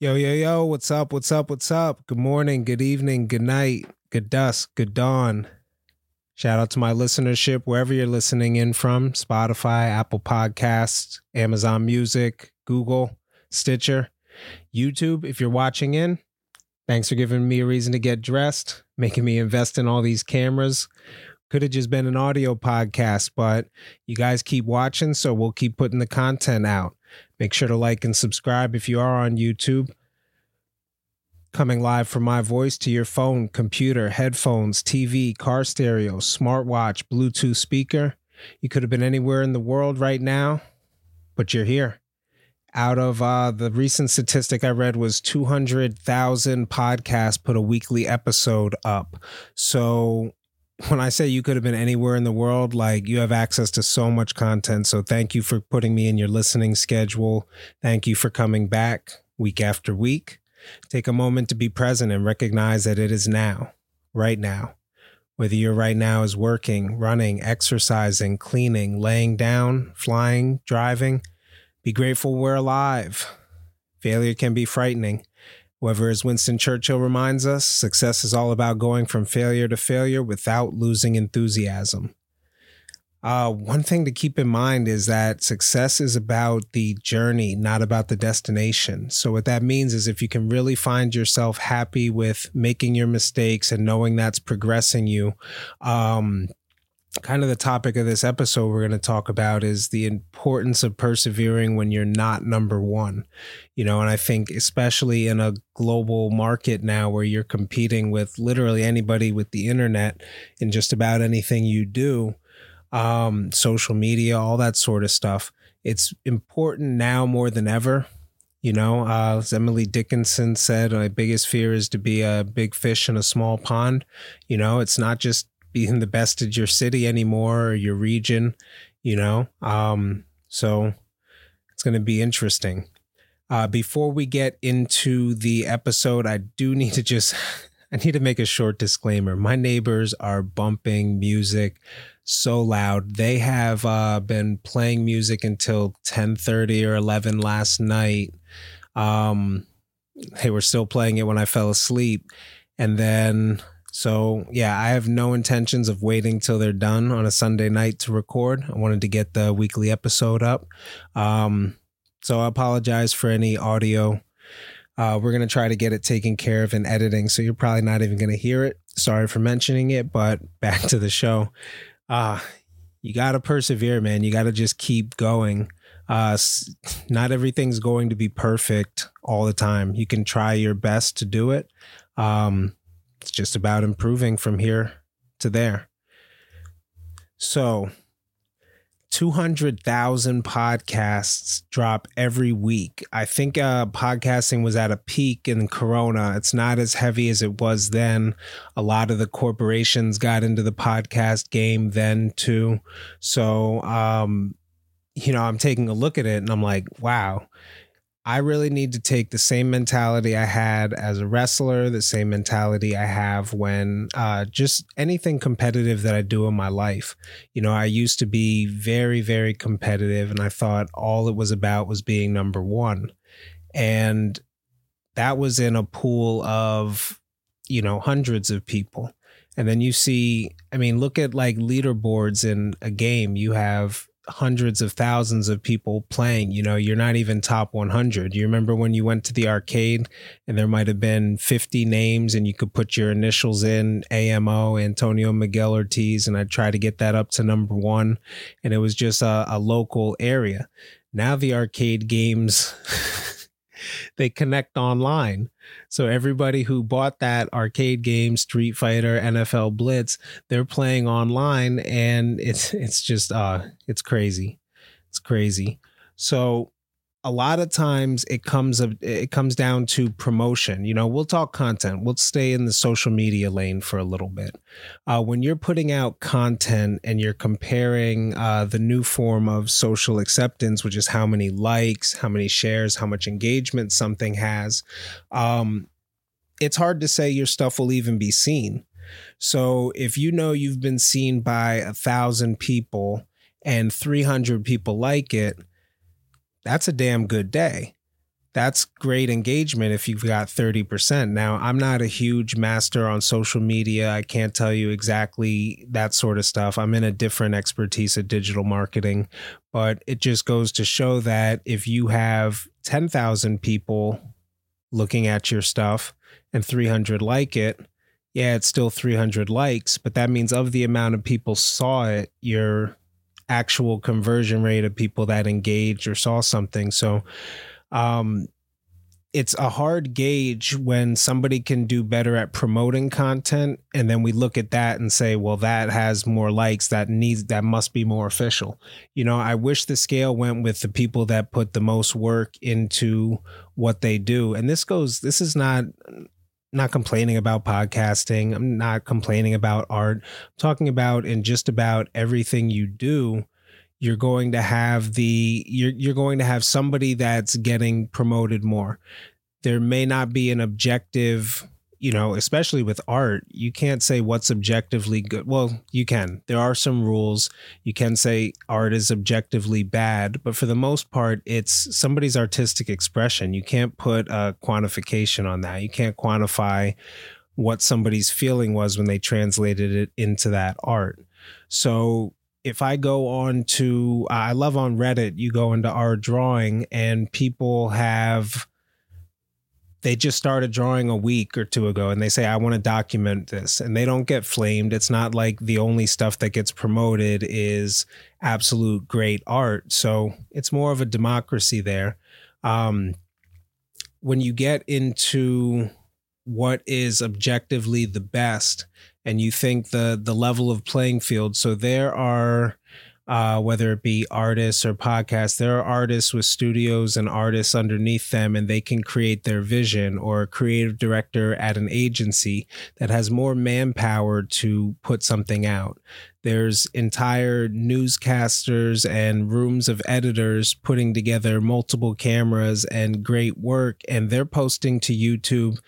Yo, yo, yo, what's up? What's up? What's up? Good morning, good evening, good night, good dusk, good dawn. Shout out to my listenership wherever you're listening in from Spotify, Apple Podcasts, Amazon Music, Google, Stitcher, YouTube. If you're watching in, thanks for giving me a reason to get dressed, making me invest in all these cameras. Could have just been an audio podcast, but you guys keep watching, so we'll keep putting the content out. Make sure to like and subscribe if you are on YouTube. Coming live from my voice to your phone, computer, headphones, TV, car stereo, smartwatch, Bluetooth speaker. You could have been anywhere in the world right now, but you're here. Out of uh, the recent statistic I read was 200,000 podcasts put a weekly episode up. So when I say you could have been anywhere in the world, like you have access to so much content. So thank you for putting me in your listening schedule. Thank you for coming back week after week. Take a moment to be present and recognize that it is now, right now. Whether you're right now is working, running, exercising, cleaning, laying down, flying, driving, be grateful we're alive. Failure can be frightening. However, as Winston Churchill reminds us, success is all about going from failure to failure without losing enthusiasm. Uh, one thing to keep in mind is that success is about the journey, not about the destination. So, what that means is if you can really find yourself happy with making your mistakes and knowing that's progressing you, um, kind of the topic of this episode we're going to talk about is the importance of persevering when you're not number one you know and i think especially in a global market now where you're competing with literally anybody with the internet in just about anything you do um, social media all that sort of stuff it's important now more than ever you know, uh, as Emily Dickinson said, my biggest fear is to be a big fish in a small pond. You know, it's not just being the best at your city anymore or your region, you know. Um, so it's going to be interesting. Uh, before we get into the episode, I do need to just I need to make a short disclaimer. My neighbors are bumping music so loud. They have uh, been playing music until 10:30 or 11 last night. Um, they were still playing it when I fell asleep, and then so yeah, I have no intentions of waiting till they're done on a Sunday night to record. I wanted to get the weekly episode up. Um, so I apologize for any audio. Uh, we're gonna try to get it taken care of in editing, so you're probably not even gonna hear it. Sorry for mentioning it, but back to the show. Uh, you gotta persevere, man. You gotta just keep going. Uh, not everything's going to be perfect all the time. You can try your best to do it. Um, it's just about improving from here to there. So, 200,000 podcasts drop every week. I think uh, podcasting was at a peak in Corona. It's not as heavy as it was then. A lot of the corporations got into the podcast game then too. So, um, you know, I'm taking a look at it and I'm like, wow, I really need to take the same mentality I had as a wrestler, the same mentality I have when uh, just anything competitive that I do in my life. You know, I used to be very, very competitive, and I thought all it was about was being number one. And that was in a pool of, you know, hundreds of people. And then you see, I mean, look at like leaderboards in a game. You have hundreds of thousands of people playing. You know, you're not even top 100. You remember when you went to the arcade and there might have been 50 names and you could put your initials in AMO, Antonio Miguel Ortiz, and I'd try to get that up to number one. And it was just a, a local area. Now the arcade games. they connect online. So everybody who bought that arcade game, Street Fighter, NFL Blitz, they're playing online and it's it's just uh it's crazy. It's crazy. So a lot of times it comes of it comes down to promotion. You know we'll talk content. We'll stay in the social media lane for a little bit. Uh, when you're putting out content and you're comparing uh, the new form of social acceptance which is how many likes how many shares how much engagement something has um, it's hard to say your stuff will even be seen. So if you know you've been seen by a thousand people and 300 people like it that's a damn good day. that's great engagement if you've got 30%. Now, I'm not a huge master on social media. I can't tell you exactly that sort of stuff. I'm in a different expertise at digital marketing, but it just goes to show that if you have 10,000 people looking at your stuff and 300 like it, yeah, it's still 300 likes, but that means of the amount of people saw it, your actual conversion rate of people that engaged or saw something. So, um, it's a hard gauge when somebody can do better at promoting content and then we look at that and say well that has more likes that needs that must be more official you know i wish the scale went with the people that put the most work into what they do and this goes this is not not complaining about podcasting i'm not complaining about art i'm talking about in just about everything you do you're going to have the you're you're going to have somebody that's getting promoted more. There may not be an objective, you know, especially with art, you can't say what's objectively good. Well, you can. There are some rules. You can say art is objectively bad, but for the most part, it's somebody's artistic expression. You can't put a quantification on that. You can't quantify what somebody's feeling was when they translated it into that art. So if I go on to, I love on Reddit, you go into R-Drawing and people have, they just started drawing a week or two ago and they say, I want to document this. And they don't get flamed. It's not like the only stuff that gets promoted is absolute great art. So it's more of a democracy there. Um, when you get into what is objectively the best, and you think the the level of playing field. So there are uh, whether it be artists or podcasts, there are artists with studios and artists underneath them, and they can create their vision, or a creative director at an agency that has more manpower to put something out. There's entire newscasters and rooms of editors putting together multiple cameras and great work, and they're posting to YouTube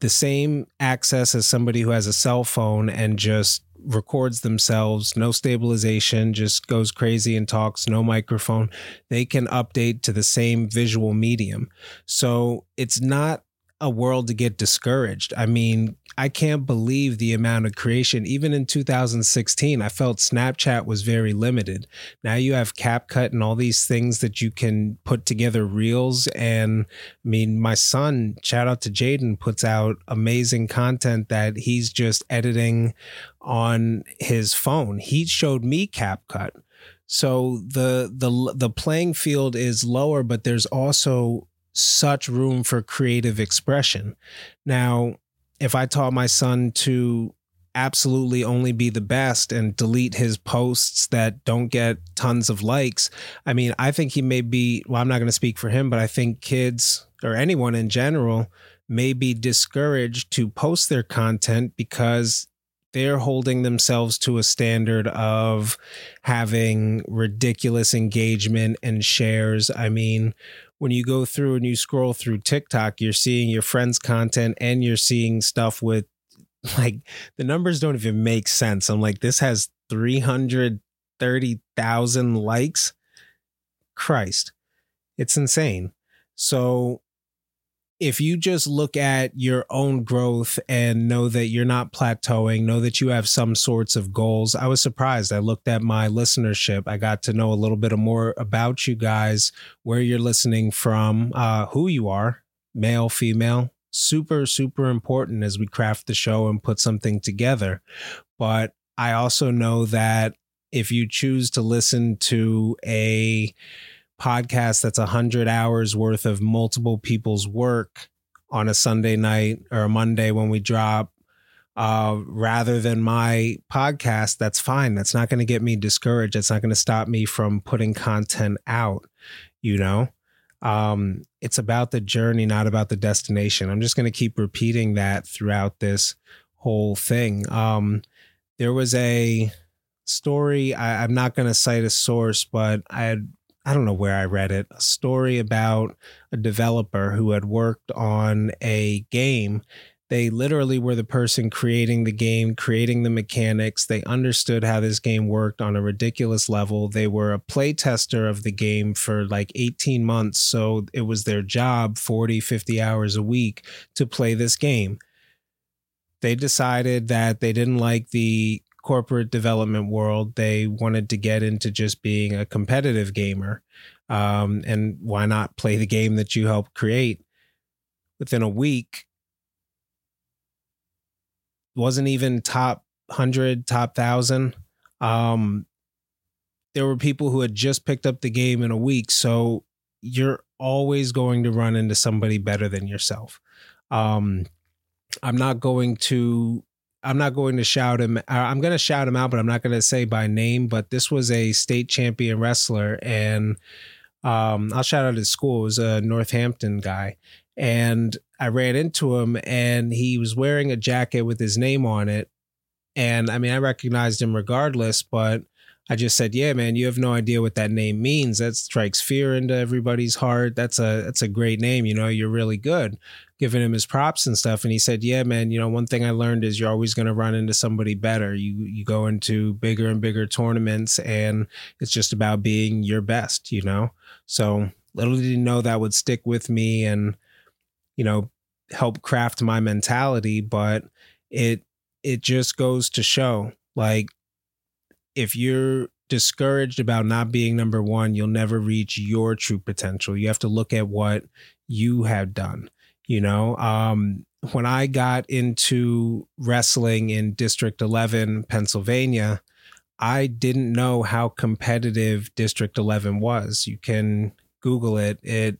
the same access as somebody who has a cell phone and just records themselves, no stabilization, just goes crazy and talks, no microphone, they can update to the same visual medium. So it's not a world to get discouraged. I mean, I can't believe the amount of creation. Even in 2016, I felt Snapchat was very limited. Now you have CapCut and all these things that you can put together reels. And I mean, my son, shout out to Jaden, puts out amazing content that he's just editing on his phone. He showed me CapCut. So the the the playing field is lower, but there's also such room for creative expression. Now, if I taught my son to absolutely only be the best and delete his posts that don't get tons of likes, I mean, I think he may be, well, I'm not going to speak for him, but I think kids or anyone in general may be discouraged to post their content because they're holding themselves to a standard of having ridiculous engagement and shares. I mean, when you go through and you scroll through TikTok, you're seeing your friends' content and you're seeing stuff with like the numbers don't even make sense. I'm like, this has 330,000 likes. Christ, it's insane. So if you just look at your own growth and know that you're not plateauing, know that you have some sorts of goals. I was surprised. I looked at my listenership. I got to know a little bit more about you guys, where you're listening from, uh, who you are, male, female. Super, super important as we craft the show and put something together. But I also know that if you choose to listen to a podcast that's a hundred hours worth of multiple people's work on a Sunday night or a Monday when we drop, uh, rather than my podcast, that's fine. That's not going to get me discouraged. It's not going to stop me from putting content out. You know, um, it's about the journey, not about the destination. I'm just going to keep repeating that throughout this whole thing. Um, there was a story. I, I'm not going to cite a source, but I had I don't know where I read it, a story about a developer who had worked on a game They literally were the person creating the game, creating the mechanics. They understood how this game worked on a ridiculous level. They were a play tester of the game for like 18 months. So it was their job, 40, 50 hours a week, to play this game. They decided that they didn't like the corporate development world. They wanted to get into just being a competitive gamer. Um, and why not play the game that you helped create? Within a week, wasn't even top 100, top 1000. Um, there were people who had just picked up the game in a week. So you're always going to run into somebody better than yourself. Um, I'm not going to. I'm not going to shout him. I'm going to shout him out, but I'm not going to say by name. But this was a state champion wrestler, and um, I'll shout out his school. It was a Northampton guy, and I ran into him and he was wearing a jacket with his name on it. And I mean, I recognized him regardless, but I just said, "Yeah, man, you have no idea what that name means. That strikes fear into everybody's heart. That's a that's a great name. You know, you're really good." Giving him his props and stuff, and he said, "Yeah, man. You know, one thing I learned is you're always going to run into somebody better. You you go into bigger and bigger tournaments, and it's just about being your best. You know. So little did he know that would stick with me, and you know, help craft my mentality, but it it just goes to show like if you're discouraged about not being number 1, you'll never reach your true potential. You have to look at what you have done, you know? Um when I got into wrestling in District 11, Pennsylvania, I didn't know how competitive District 11 was. You can Google it. It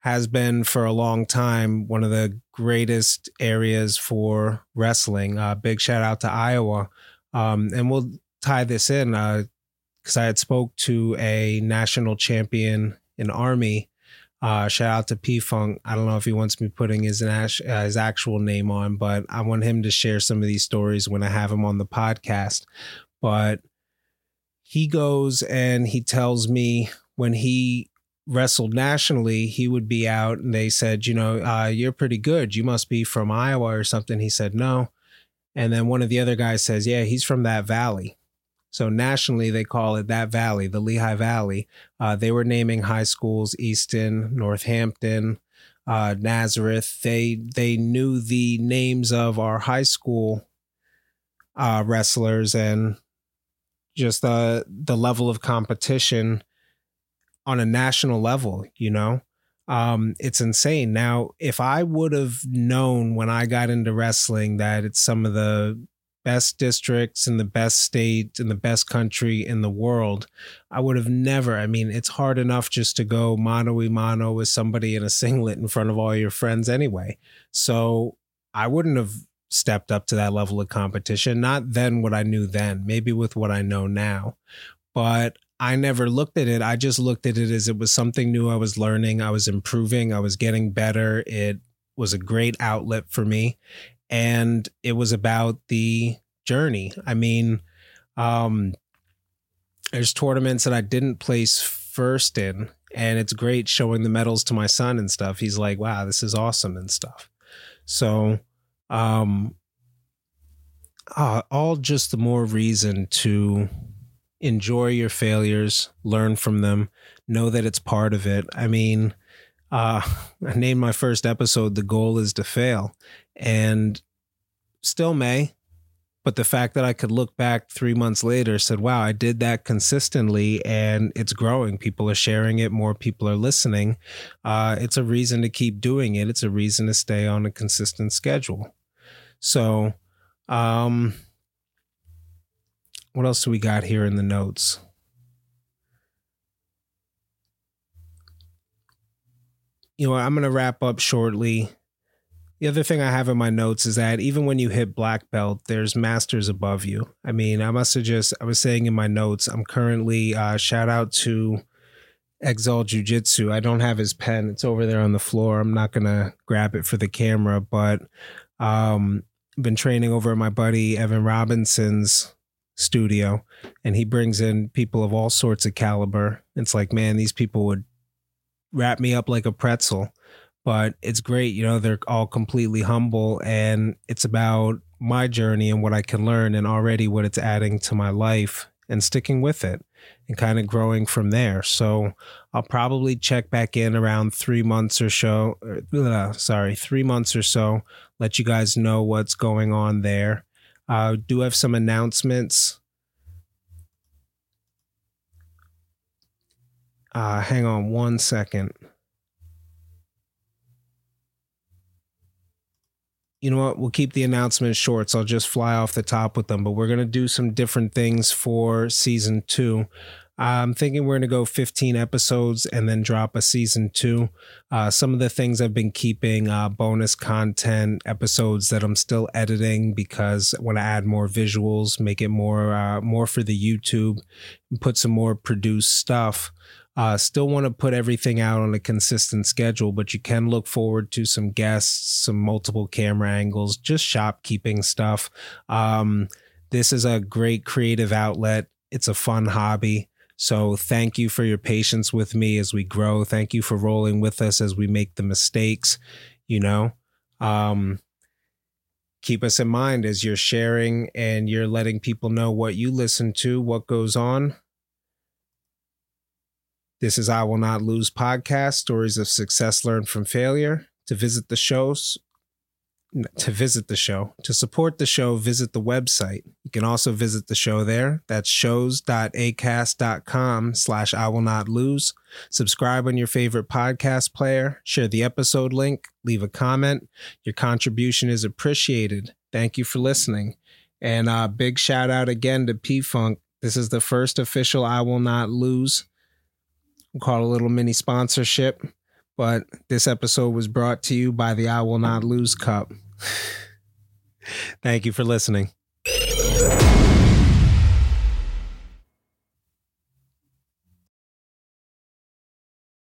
has been for a long time one of the greatest areas for wrestling. Uh, big shout out to Iowa, um, and we'll tie this in because uh, I had spoke to a national champion in Army. Uh, shout out to P Funk. I don't know if he wants me putting his uh, his actual name on, but I want him to share some of these stories when I have him on the podcast. But he goes and he tells me when he wrestled nationally, he would be out and they said, you know, uh, you're pretty good. You must be from Iowa or something. He said, no. And then one of the other guys says, yeah, he's from that valley. So nationally, they call it that valley, the Lehigh Valley. Uh, they were naming high schools, Easton, Northampton, uh, Nazareth. They they knew the names of our high school uh, wrestlers and just the the level of competition on a national level, you know? Um, it's insane. Now, if I would have known when I got into wrestling that it's some of the best districts in the best state in the best country in the world, I would have never. I mean, it's hard enough just to go mano a mano with somebody in a singlet in front of all your friends anyway. So I wouldn't have stepped up to that level of competition. Not then what I knew then, maybe with what I know now. But I never looked at it. I just looked at it as it was something new I was learning. I was improving. I was getting better. It was a great outlet for me. And it was about the journey. I mean, um, there's tournaments that I didn't place first in, and it's great showing the medals to my son and stuff. He's like, wow, this is awesome and stuff. So, um, uh, all just the more reason to enjoy your failures, learn from them, know that it's part of it. I mean, uh, I named my first episode "The Goal Is to Fail," and still may. But the fact that I could look back three months later said, wow, I did that consistently and it's growing. People are sharing it, more people are listening. Uh, it's a reason to keep doing it. It's a reason to stay on a consistent schedule. So, um, what else do we got here in the notes? You know, I'm going to wrap up shortly. The other thing I have in my notes is that even when you hit black belt, there's masters above you. I mean, I must have just, I was saying in my notes, I'm currently, uh, shout out to Exalt Jiu Jitsu. I don't have his pen, it's over there on the floor. I'm not going to grab it for the camera, but um, been training over at my buddy Evan Robinson's studio and he brings in people of all sorts of caliber. It's like, man, these people would wrap me up like a pretzel. but it's great. You know, they're all completely humble and it's about my journey and what I can learn and already what it's adding to my life and sticking with it and kind of growing from there. So I'll probably check back in around three months or so. Uh, sorry, three months or so. Let you guys know what's going on there. I uh, do have some announcements. Uh, hang on one second. you know what? We'll keep the announcements short, so I'll just fly off the top with them. But we're going to do some different things for season two. I'm thinking we're going to go 15 episodes and then drop a season two. Uh, some of the things I've been keeping uh, bonus content episodes that I'm still editing because when I want to add more visuals, make it more uh, more for the YouTube, put some more produced stuff. Uh, still want to put everything out on a consistent schedule, but you can look forward to some guests, some multiple camera angles, just shopkeeping stuff. Um, this is a great creative outlet. It's a fun hobby. So thank you for your patience with me as we grow. Thank you for rolling with us as we make the mistakes, you know. Um, keep us in mind as you're sharing and you're letting people know what you listen to, what goes on. This is I Will Not Lose podcast, stories of success learned from failure. To visit the shows, to visit the show, to support the show, visit the website. You can also visit the show there. That's shows.acast.com slash I will not lose. Subscribe on your favorite podcast player, share the episode link, leave a comment. Your contribution is appreciated. Thank you for listening. And uh, big shout out again to P Funk. This is the first official I Will Not Lose We'll call a little mini sponsorship. But this episode was brought to you by the I Will Not Lose Cup. Thank you for listening.